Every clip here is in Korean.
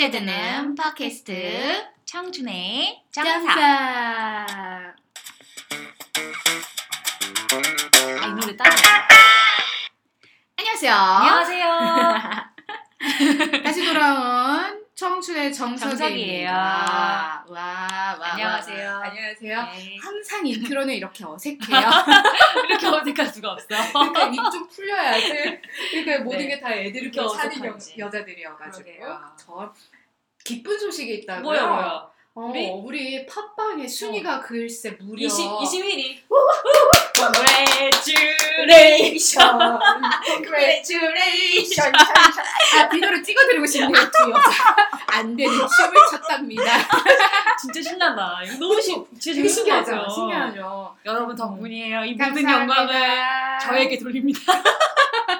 때 듣는 팟캐스트 청춘의 짱사. 짱사. 아, 이 노래 따라. 안녕하세요. 안녕하세요. 다시 돌아온 청춘의. 정석이에요. 와, 와, 와. 안녕하세요. 안녕하세요. 네. 항상 인트로는 이렇게 어색해요. 이렇게 어색할 수가 없어. 그러니까 입 좀 풀려야지. 그러니까 모든 네. 게다 애들을 이렇게 사는 여. 여자들이어가지고. 저 기쁜 소식이 있다고요. 뭐야 뭐야. 어, 우리? 우리 팟빵의 순위가 글쎄 무려 20 21위. Congratulation, congratulation. 아, 비디오를 찍어드리고 싶네요, 두 여자. 안 되는 춤을 췄답니다. 진짜 신난다. 이거 너무 신 진짜 신기하죠. 신기하죠? 신기하죠. 여러분 덕분이에요. 이 모든 감사합니다. 영광을 저에게 돌립니다.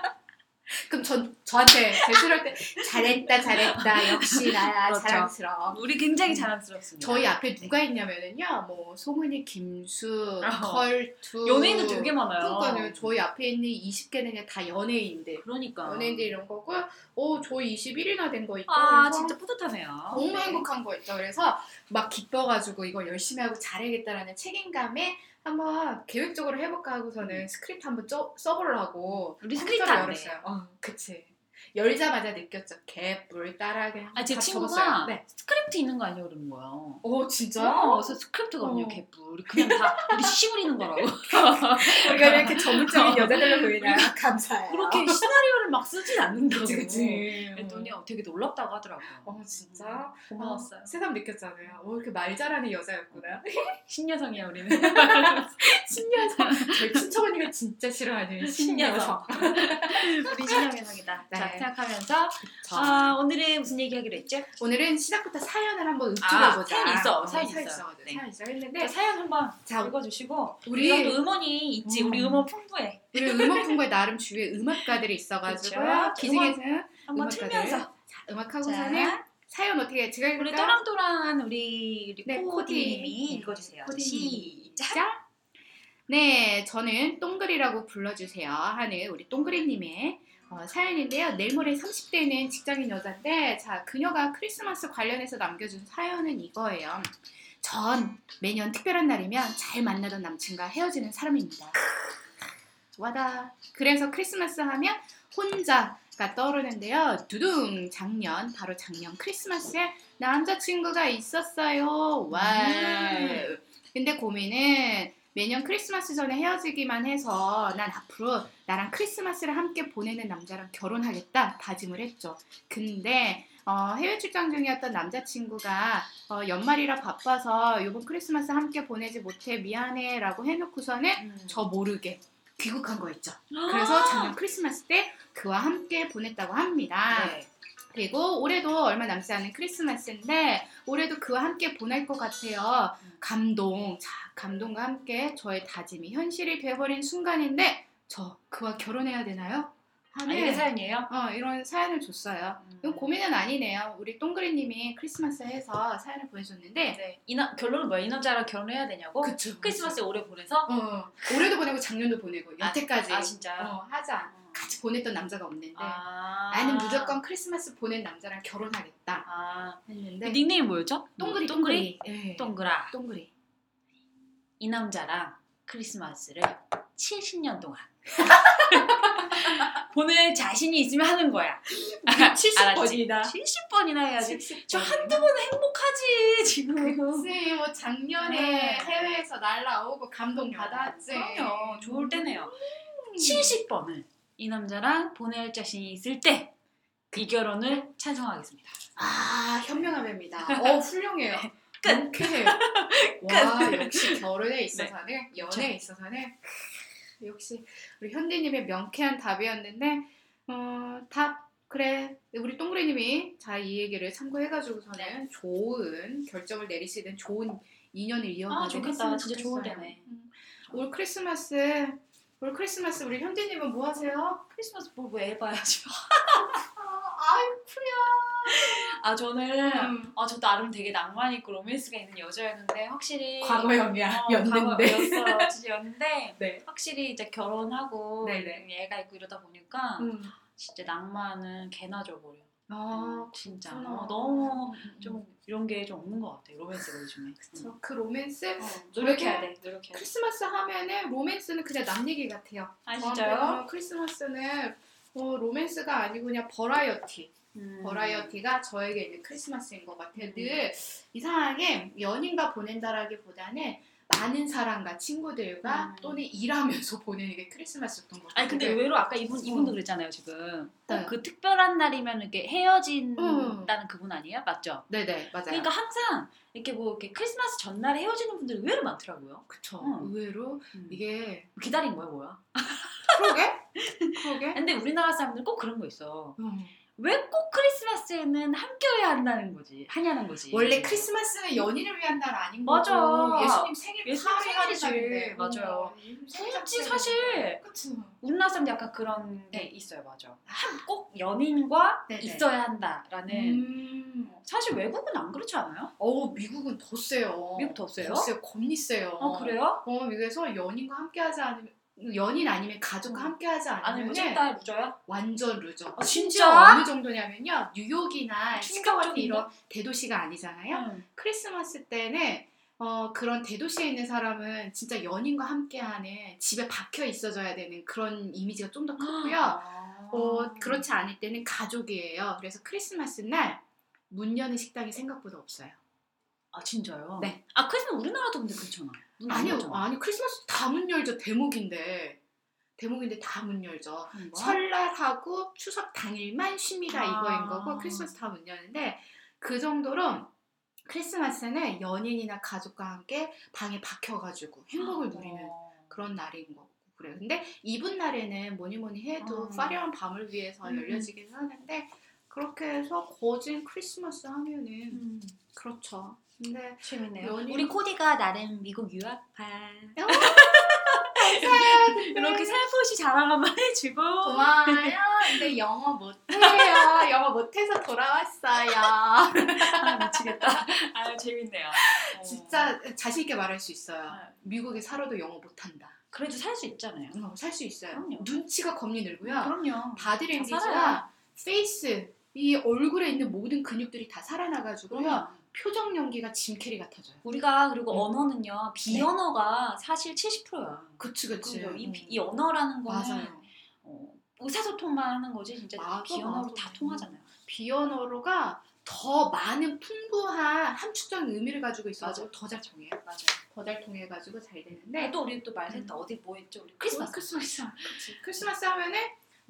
그럼 전, 저한테 제출할 때 잘했다, 잘했다, 역시 나야, 그렇죠. 자랑스러워. 우리 굉장히 자랑스럽습니다. 저희 앞에 누가 있냐면은요, 뭐, 송은이, 김수, 어. 컬투. 연예인도 되게 많아요. 그러니까요, 저희 앞에 있는 20개는 그냥 다 연예인들. 그러니까. 연예인들 이런 거고, 어, 저희 21이나 된 거 있고. 아 진짜 뿌듯하네요. 너무 네. 행복한 거 있죠. 그래서 막 기뻐가지고 이거 열심히 하고 잘해야겠다라는 책임감에 한번 계획적으로 해볼까 하고서는 스크립트 한번 써, 써보려고 우리 스크립트 안 돼. 열었어요. 어, 그치. 열자마자 느꼈죠. 개뿔 따라하게. 아, 제다 친구가. 네. 스크립트 있는 거 아니에요 그러는 거예요. 오 진짜? 어, 그래서 스크립트거든요, 어. 개뿔. 그냥 다 우리 씹으리는 거라고. 우리가 이렇게 전문적인 여자들로 보이나요? 감사해요. 그렇게 시나리오를 막 쓰진 않는다고. 그치 그치. 그랬더니 어, 되게 놀랍다고 하더라고요. 어 진짜? 고마웠어요. 어, 새삼 느꼈잖아요. 오 이렇게 말 잘하는 여자였구나. 신여성이야 우리는. 신여성. 저희 친척 언니가 진짜 싫어하는 신녀석. 우리 신여성이다. 네. 자 생각하면서 저. 아 오늘은 무슨 얘기하기로 했죠? 오늘은 시작부터 사연을 한번 아, 읍주해보자. 사연 있어, 어, 사연. 있어. 네. 사연 있어 자, 했는데 사연 한번 자 읽어주시고 우리 우리 또 음원이 있지. 음. 우리 음원 풍부해. 우리 음악 풍부에 나름 주위에 음악가들이 있어가지고요. 그렇죠. 기승에서 한번. 틀면서 자, 음악하고서는 사연 어떻게 제가 우리 읽을까요? 또랑또랑한 우리 우리 네, 코디님이 코디. 읽어주세요. 시작. 시작. 네, 저는 똥그리라고 불러주세요 하는 우리 똥그리님의 어, 사연인데요. 내일 모레 30대는 직장인 여자인데 자 그녀가 크리스마스 관련해서 남겨준 사연은 이거예요. 전 매년 특별한 날이면 잘 만나던 남친과 헤어지는 사람입니다. 와다. 그래서 크리스마스 하면 혼자가 떠오르는데요. 두둥 작년 바로 작년 크리스마스에 남자친구가 있었어요. 와. 근데 고민은 매년 크리스마스 전에 헤어지기만 해서 난 앞으로 나랑 크리스마스를 함께 보내는 남자랑 결혼하겠다 다짐을 했죠. 근데 어, 해외 출장 중이었던 남자친구가 어, 연말이라 바빠서 이번 크리스마스 함께 보내지 못해 미안해라고 해놓고서는 저 모르게 귀국한 거 있죠. 그래서 작년 크리스마스 때 그와 함께 보냈다고 합니다. 네. 그리고 올해도 얼마 남지 않은 크리스마스인데 올해도 그와 함께 보낼 것 같아요. 감동, 자 감동과 함께 저의 다짐이 현실이 되어버린 순간인데 저 그와 결혼해야 되나요? 아, 하는 이게 사연이에요? 어, 이런 사연을 줬어요. 이건 고민은 아니네요. 우리 동그리님이 크리스마스 해서 사연을 보내줬는데 네. 이 나, 결론은 뭐야? 이 남자랑 결혼해야 되냐고? 그쵸. 크리스마스 오래 보내서? 어, 올해도 보내고 작년도 보내고 여태까지 아 진짜. 어, 하자. 같이 보냈던 남자가 없는데 아. 나는 무조건 크리스마스 보낸 남자랑 결혼하겠다 아. 했는데 그 닉네임 뭐였죠? 동그리 동그리. 동그리 예. 동그라. 동그리 이 남자랑 크리스마스를 70년 동안 보낼 자신이 있으면 하는 거야. 70번이나 70번이나 해야지. 70번. 저 한두 번은 행복하지 지금. 그치 뭐 작년에 네. 해외에서 날라오고 감동 받았지 그럼요. 좋을 때네요. 70번을 이 남자랑 보낼 자신이 있을 때 이 결혼을 찬성하겠습니다. 아 현명함입니다 어 훌륭해요 끝. 명쾌해요 와 역시 결혼에 있어서는 연애에 있어서는 크, 역시 우리 현디님의 명쾌한 답이었는데 어, 답 그래 우리 동그리님이 잘 이 얘기를 참고해가지고서는 네. 좋은 결정을 내리시는 좋은 인연을 이어가는 아 좋겠다. 진짜 좋을 때네. 올 크리스마스 올 크리스마스 우리 현디님은 뭐 하세요? 크리스마스 뭘왜 해봐야죠. 아, 아이쿠야. 아 저는 음. 아 저도 나름 되게 낭만 있고 로맨스가 있는 여자였는데 확실히 과거형이야. 어, 였는데. 과거였어 진짜 였는데 네. 확실히 이제 결혼하고 네네. 애가 있고 이러다 보니까 음. 진짜 낭만은 개나 줘버려. 아, 진짜. 어, 너무 음, 음. 좀 이런 게 좀 없는 것 같아 로맨스가 요즘에. 그쵸. 그 로맨스 어, 노력해야 돼. 노력해야 돼. 크리스마스 하면은 로맨스는 그냥 남 얘기 같아요. 아 저한테는 진짜요? 크리스마스는 어, 로맨스가 아니고 그냥 버라이어티. 음. 버라이어티가 저에게 있는 크리스마스인 것 같아요. 늘 이상하게 연인과 보낸다라기보다는 많은 사람과 친구들과 음. 또는 일하면서 보내는 게 크리스마스였던 것 같아요. 아니 근데 의외로 아까 이분 이분도 그랬잖아요 지금. 꼭 네. 그 특별한 날이면 이렇게 헤어진다는 그분 아니에요, 맞죠? 네네 맞아요. 그러니까 항상 이렇게 뭐 이렇게 크리스마스 전날에 헤어지는 분들이 의외로 많더라고요. 그쵸. 어. 의외로 이게 기다린 거야 뭐야? 그러게 그러게. 근데 우리나라 사람들 꼭 그런 거 있어. 음. 왜 꼭 크리스마스에는 함께여야 한다는 거지? 하냐는 거지. 원래 크리스마스는 연인을 위한 날 아닌 맞아. 거고 예수님 생일 예수님 생일이지. 맞아요. 어, 굳이 사실. 우리나라 사람들 약간 그런 게 네. 있어요, 맞아. 한- 꼭 연인과 네네. 있어야 한다라는. 음. 사실 외국은 안 그렇지 않아요? 어우 미국은 더 세요. 미국 더 세요? 더 세요. 겁니 세요. 어 그래요? 어 미국에서 연인과 함께하지 않으면 연인 아니면 가족과 함께하지 아니 않으면 뭐다 loser야? 완전 loser. 아, 심지어 진짜? 어느 정도냐면요 뉴욕이나 시카고 같은 충격적인데? 이런 대도시가 아니잖아요. 응. 크리스마스 때는 어, 그런 대도시에 있는 사람은 진짜 연인과 함께하는 집에 박혀 있어줘야 되는 그런 이미지가 좀 더 크고요. 아. 어, 그렇지 않을 때는 가족이에요. 그래서 크리스마스 날 문 여는 식당이 생각보다 없어요. 아 진짜요? 네. 아 크리스마스 우리나라도 근데 그렇잖아. 아니요. 아니 크리스마스 다 문 열죠. 대목인데 대목인데 다 문 열죠. 그런 거야? 설날하고 추석 당일만 쉽니다 아. 이거인 거고 크리스마스 다 문 여는데 그 정도로 크리스마스는 연인이나 가족과 함께 방에 박혀가지고 행복을 누리는 어. 그런 날인 거고 그래요. 근데 이분 날에는 뭐니 뭐니 해도 음. 화려한 밤을 위해서 음. 열려지긴 하는데 그렇게 해서 거진 크리스마스 하면은 음, 그렇죠. 근데 재밌네요. 연인- 우리 코디가 나름 미국 유학파. 어, 이렇게 살포시 자랑 한번 해주고. 고마워요. 근데 영어 못해요. 영어 못해서 돌아왔어요. 아, 미치겠다. 아 재밌네요. 어. 진짜 자신 있게 말할 수 있어요. 아, 미국에 살아도 영어 못한다. 그래도 살 수 있잖아요. 어, 살수 있어요. 그럼요. 눈치가 겁니 늘고요. 그럼요. 살아요. face, 이 얼굴에 있는 모든 근육들이 다 살아나가지고요. 그럼요. 표정 연기가 짐 캐리 같아져요. 우리가 그리고 음. 언어는요 비언어가 사실 70%야. 그치 그치. 그죠? 이, 음. 비- 이 언어라는 거는 맞아요. 어, 의사소통만 하는 거지 진짜 맞아, 비언어로 맞아. 다 통하잖아요. 비언어로가 더 많은 풍부한 함축적인 의미를 가지고 있어서. 더 잘 통해요. 맞아요. 더 잘 통해가지고 잘 되는데 네, 또 우리 또 말했다 어디 뭐 했죠? 우리 크리스마스 크리스마스. 크리스마스 하면은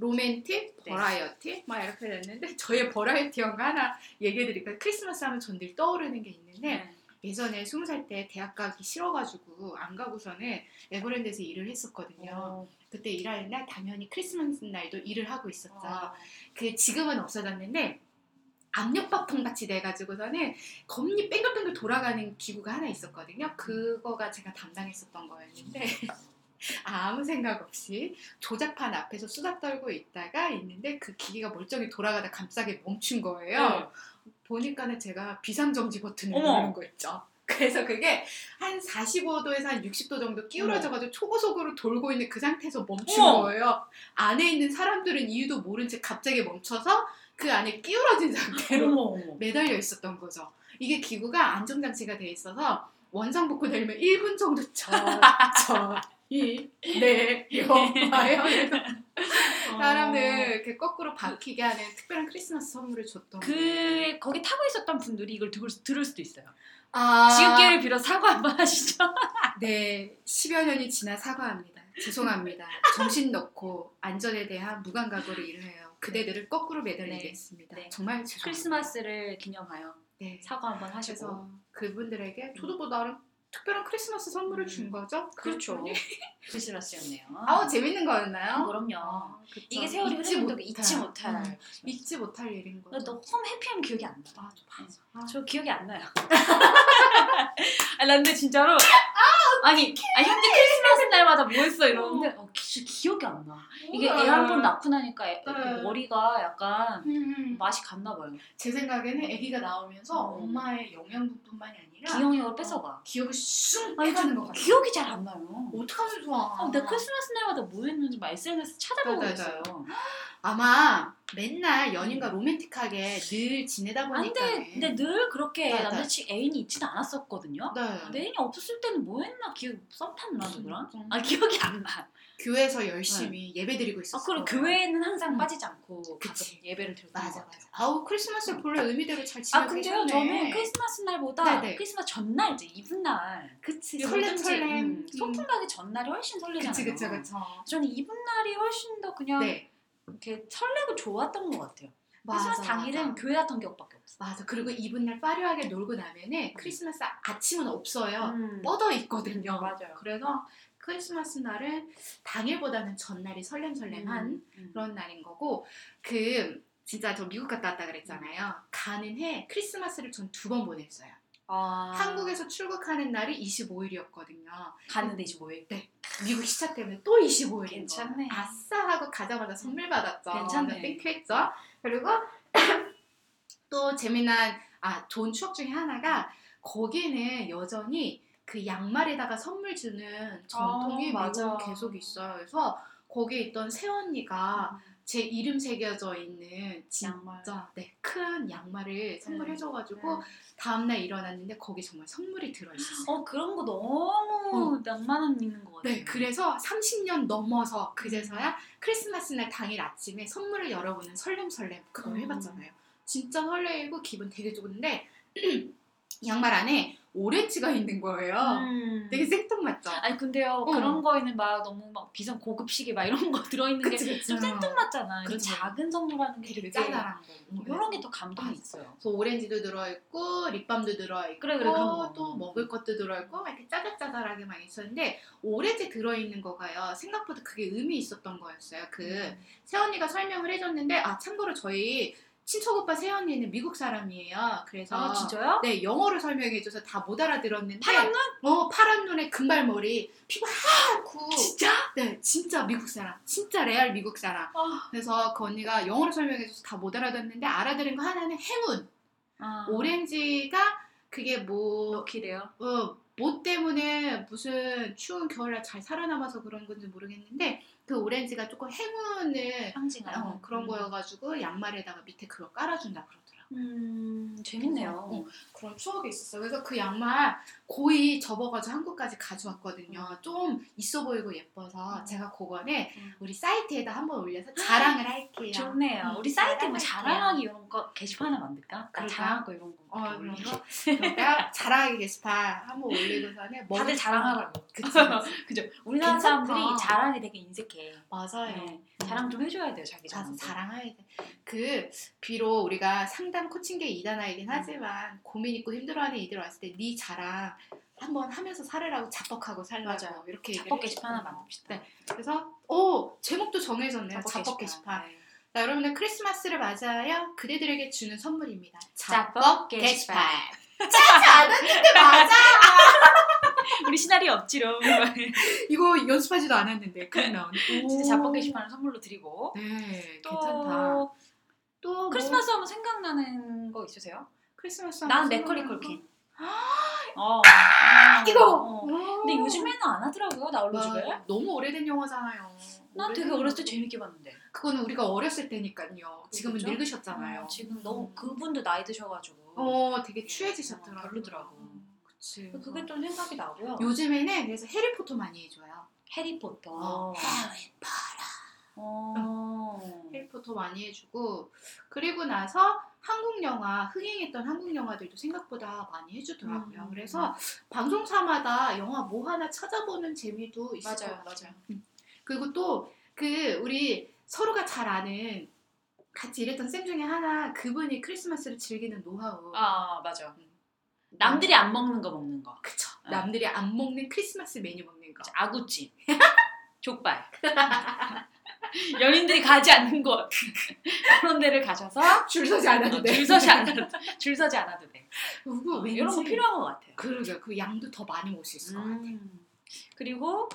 로맨틱, 네. 버라이어티 막 이렇게 됐는데 저의 버라이어티 영화 하나 얘기해 드릴까요? 크리스마스 하면 전 늘 떠오르는 게 있는데 네. 예전에 스무 살 때 대학 가기 싫어가지고 안 가고서는 에버랜드에서 일을 했었거든요. 어. 그때 일하는 날 당연히 크리스마스 날도 일을 하고 있었죠. 어. 그 지금은 없어졌는데 압력밥통 같이 돼가지고서는 겁나 뺑글뺑글 돌아가는 기구가 하나 있었거든요. 그거가 제가 담당했었던 거였는데 아무 생각 없이 조작판 앞에서 수다 떨고 있다가 있는데 그 기계가 멀쩡히 돌아가다 갑자기 멈춘 거예요. 보니까는 제가 비상정지 버튼을 어머. 누른 거 있죠. 그래서 그게 한 45도에서 한 60도 정도 끼우러져가지고 초고속으로 돌고 있는 그 상태에서 멈춘 어머. 거예요. 안에 있는 사람들은 이유도 모른 채 갑자기 멈춰서 그 안에 끼우러진 상태로 어머. 매달려 있었던 거죠. 이게 기구가 안정장치가 돼 있어서 원상 복구 되려면 1분 정도 쳐, 쳐, 이, 네, 여, 와요. 그래서 사람들 이렇게 거꾸로 박히게 하는 특별한 크리스마스 선물을 줬던 그 거기 타고 있었던 분들이 이걸 들을, 수- 들을 수도 있어요. 아, 지금 기회를 빌어 사과 한번 하시죠. 네, 10여 년이 지나 사과합니다. 죄송합니다. 정신 넣고 안전에 대한 무감각으로 일을 해요. 그대들을 거꾸로 매달리겠습니다. 네. 네. 정말 죄송합니다. 크리스마스를 기념하여 네. 사과 한번 하시고. 그분들에게 저도 뭐 나름 특별한 크리스마스 선물을 음. 준 거죠. 그렇죠. 크리스마스였네요. 아우 재밌는 거였나요? 그럼요. 아, 그쵸. 이게 세월이 잊지 흐르는 못할. 잊지 못할. 음. 잊지 못할 일인 거죠. 너무 해피하면 기억이 안 나. 맞아, 맞아. 아, 저 기억이 안 나요. 아, 나 근데 진짜로 아 니, 아 현재 크리스마스 날마다 뭐 했어 이러는데 어, 기, 기억이 안 나. 이게 애 한 번 낳고 나니까 애, 그 네. 머리가 약간 음, 맛이 갔나 봐요. 제 생각에는 아기가 나오면서 음. 엄마의 영양분뿐만이 아니라 기억력을 뺏어가. 기억을 쑥 아니, 빼가는 것 같아요. 기억이 잘 안 나요. 어떡하면 좋아. 아, 내가 크리스마스 날마다 뭐 했는지 막 SNS 찾아보고 맞아요, 있어요. 아마 맨날 연인과 로맨틱하게 늘 지내다 아, 보니까. 근데, 근데 늘 그렇게 네, 네. 남자친 애인이 있지는 않았었거든요. 네. 근데 애인이 없었을 때는 뭐 했나 기억 썸 탔나 누구랑? 음. 아 기억이 안 나. 교회에서 열심히 예배 드리고 아 있었어. 그리고 교회는 항상 음. 빠지지 않고 그치. 예배를 드렸던 맞아. 맞아. 아우 크리스마스 본래 의미대로 잘아 지내고 근데요 계셨네. 저는 크리스마스 날보다 네네. 크리스마스 전날 이제 이브날 그치 설렘 설렘. 음, 소풍 가기 전날이 훨씬 설레잖아요. 그치 그치 그치. 저는 이브날이 훨씬 더 그냥 네. 이렇게 설레고 좋았던 것 같아요. 크리스마스 당일은 맞아. 교회 갔던 기억밖에 없어. 맞아. 그리고 이분날 파리하게 놀고 나면은 크리스마스 아침은 없어요. 음. 뻗어 있거든요. 맞아요. 그래서 크리스마스 날은 당일보다는 전날이 설렘설렘한 음, 음. 그런 날인 거고 그 진짜 저 미국 갔다 왔다 그랬잖아요. 가는 해 크리스마스를 전 두 번 보냈어요. 아. 한국에서 출국하는 날이 25일이었거든요. 갔는데 25일. 미국 시차 때문에 또 25일인 괜찮네. 아싸 하고 가자마자 선물 받았죠. 괜찮네. 땡큐했죠. 그리고 또 재미난 아 좋은 추억 중에 하나가 거기는 여전히 그 양말에다가 선물 주는 전통이 아. 미국 계속 있어요. 그래서 거기에 있던 새 언니가 제 이름 새겨져 있는 진짜 양말. 네, 큰 양말을 선물해줘가지고 네. 다음날 일어났는데 거기 정말 선물이 들어있었어요. 어 그런 거 너무 낭만은 있는 것 같아요. 네, 그래서 30년 넘어서 그제서야 크리스마스 날 당일 아침에 선물을 열어보는 설렘설렘 그걸 음. 해봤잖아요. 진짜 설레이고 기분 되게 좋은데 양말 안에 오렌지가 있는 거예요. 음. 되게 생뚱맞죠? 아니 근데요 어. 그런 거에는 막 너무 막 비싼 고급 시계 막 이런 거 들어있는 게. 좀 생뚱맞잖아. 그쵸. 작은 선물하는 게 되게 짜잘한 거. 이런 게더 감동이 맞아. 있어요. 그래서 오렌지도 들어있고 립밤도 들어있고 그래, 그래. 또 먹을 것도 들어있고 막 이렇게 짜잘짜잘하게 많이 있었는데 오렌지 들어있는 거가요 생각보다 그게 의미 있었던 거였어요. 그 음. 새언니가 설명을 해줬는데 아 참고로 저희 친척 오빠 새언니는 미국 사람이에요. 그래서 아 진짜요? 네 영어를 설명해줘서 다 못 알아들었는데 파란 눈? 어 파란 눈에 금발 머리 피부 하얗고 진짜? 네 진짜 미국 사람 진짜 레알 미국 사람 아. 그래서 그 언니가 영어로 설명해줘서 다 못 알아듣는데 알아들은 거 하나는 행운 아. 오렌지가 그게 뭐, 럭키래요. 어, 뭐 때문에 무슨 추운 겨울날 잘 살아남아서 그런 건지 모르겠는데 그 오렌지가 조금 행운을 상징하는 어, 그런 거여가지고 양말에다가 밑에 그걸 깔아준다 그러더라고. 음 재밌네요. 어, 그런 추억이 있었어요. 그래서 그 양말 고이 접어가지고 한국까지 가져왔거든요. 좀 있어 보이고 예뻐서 음. 제가 그거는 음. 우리 사이트에다 한번 올려서 자랑을 할게요. 좋네요. 음, 우리 사이트 뭐. 자랑하기 이런 거 게시판 하나 만들까? 나? 자랑할 거 이런 거. 어, 그런. 거? 그러니까 자랑하기 게시판 한번 올리고서는 다들 자랑하라고. 그치. 그죠? 우리나라. 사람들이 자랑이 되게 인색해. 맞아요. 네. 자랑 좀 해줘야 돼요, 자기 자랑, 자랑. 자랑해야 돼. 그 비록 우리가 상담 코칭계 이단아이긴 하지만 고민 있고 힘들어하는 이들 왔을 때 네 자랑 한번 하면서 살으라고 자뻑하고 살라고 맞아요. 이렇게 자뻑 게시판 하나. 만듭시다. 네. 그래서 오 제목도 정해졌네요. 자뻑 자뻑 게시판. 게시판. 네. 자 여러분들 크리스마스를 맞아요. 그대들에게 주는 선물입니다. 자뻑 게시판. 짜지 않았는데 맞아. 우리 시나리오 없지롱. 이거 연습하지도 않았는데 그냥 나오네. 진짜 자뻑 게시판을 선물로 드리고. 네, 또 괜찮다. 또 뭐, 크리스마스 하면 생각나는 거 있으세요? 크리스마스 하면 맥커리 생각나는 컬킨. 거? 어. 이거. 어. 근데 요즘에는 안 하더라고요, 나 얼른 집에. 와, 너무 오래된 영화잖아요. 난 되게 어렸을 때. 재밌게 봤는데. 그거는 우리가 어렸을 때니까요. 지금은 그죠? 늙으셨잖아요. 어, 지금 너무 음. 그분도 나이 드셔가지고. 어, 되게 취해지셨더라고요. 어, 별로더라고. 그치. 그게 좀 생각이 나고요. 요즘에는 그래서 해리포터 많이 해줘요. 해리포터. 어, 해리포터. 어. 해리포터 많이 해주고 그리고 나서 한국 영화 흥행했던 한국 영화들도 생각보다 많이 해주더라고요. 음. 그래서 방송사마다 영화 뭐 하나 찾아보는 재미도 있어요. 맞아요, 맞아요. 그리고 또 그 우리 서로가 잘 아는 같이 일했던 쌤 중에 하나 그분이 크리스마스를 즐기는 노하우. 아 맞아. 음. 남들이 안 먹는 거 먹는 거. 그쵸. 어. 남들이 안 먹는 크리스마스 메뉴 먹는 거. 아구찜. 족발. 연인들이 가지 않는 곳 그런 데를 가셔서 줄 서지 않아도 돼. 줄 서지 않아도 줄 서지 않아도 돼. 그리고 왠지 이런 거 필요한 것 같아요. 그러게요. 그 양도 더 많이 먹을 수 있을 것 같아요. 음. 그리고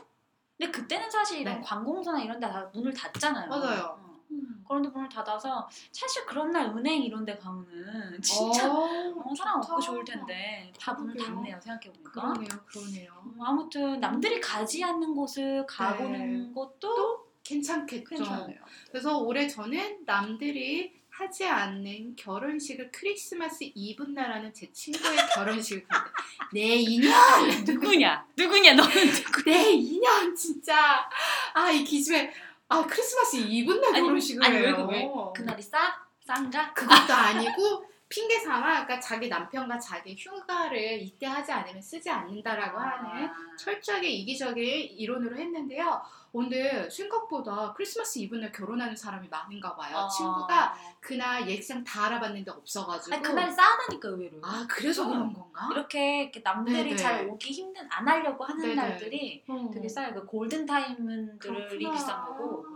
근데 그때는 사실 이런 네. 관공서나 이런 데 다 문을 닫잖아요. 맞아요. 어. 음. 그런 데 문을 닫아서 사실 그런 날 은행 이런 데 가면은 진짜 어, 어, 사람 없고. 좋을 텐데 다 문을. 닫네요 생각해보니까. 그러네요, 그러네요. 음, 아무튼 남들이 가지 않는 곳을 가보는 네. 것도 괜찮겠죠. 괜찮아요. 그래서 올해 저는 남들이 하지 않는 결혼식을 크리스마스 이브날하는 제 친구의 결혼식을 갔는데 내 인연 누구냐? 누구냐? 너는 누구? 내 인연 진짜 아 이 기집애 아 크리스마스 이브날 아니, 결혼식을 아니, 왜 해요. 그- 왜 그날이 싸? 싼가? 그것도 아니고 핑계 삼아 그러니까 자기 남편과 자기 휴가를 이때 하지 않으면 쓰지 않는다라고 하는 아. 철저하게 이기적인 이론으로 했는데요. 근데 생각보다 크리스마스 이브날 결혼하는 사람이 많은가 봐요. 어. 친구가 그날 예식장 다 알아봤는데 없어가지고 아니, 그날이 싸다니까 의외로. 아 그래서 어. 그런 건가? 이렇게, 이렇게 남들이 네네. 잘 오기 힘든 안 하려고 하는 네네. 날들이 어. 되게 싸요. 그 골든 타임들이. 비싼 거고.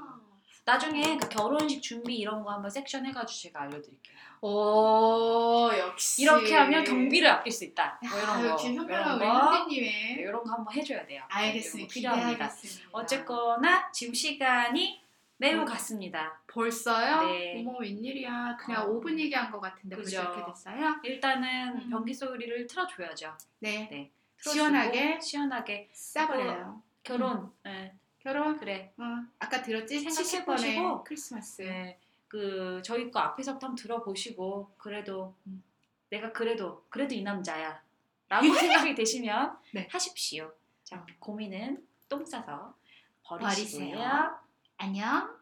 나중에 그 결혼식 준비 이런 거 한번 섹션 해가지고 제가 알려드릴게요. 오 역시 이렇게 하면 경비를 아낄 수 있다. 뭐 야, 이런 거. 역시 현명한 우리 이런 거. 현대님의 이런 거 한번 해줘야 돼요. 알겠습니다. 이런 거 필요합니다. 어쨌거나 지금 시간이 매우 음. 갔습니다. 벌써요? 네. 어머 웬일이야 그냥 어. 5분 얘기한 것 같은데 그죠. 벌써 이렇게 됐어요? 일단은 음. 변기 소리를 틀어줘야죠. 네, 네. 시원하게 시원하게 싸버려요 결혼. 네, 결혼 그래. 어, 아까 들었지? 생각해보시고. 70번의 크리스마스 네. 그 저희 거 앞에서부터 한번 들어보시고 그래도 음. 내가 그래도 그래도 이 남자야. 라고 생각이 되시면 네. 하십시오. 자, 고민은 똥 싸서 버리세요. 버리시고요. 안녕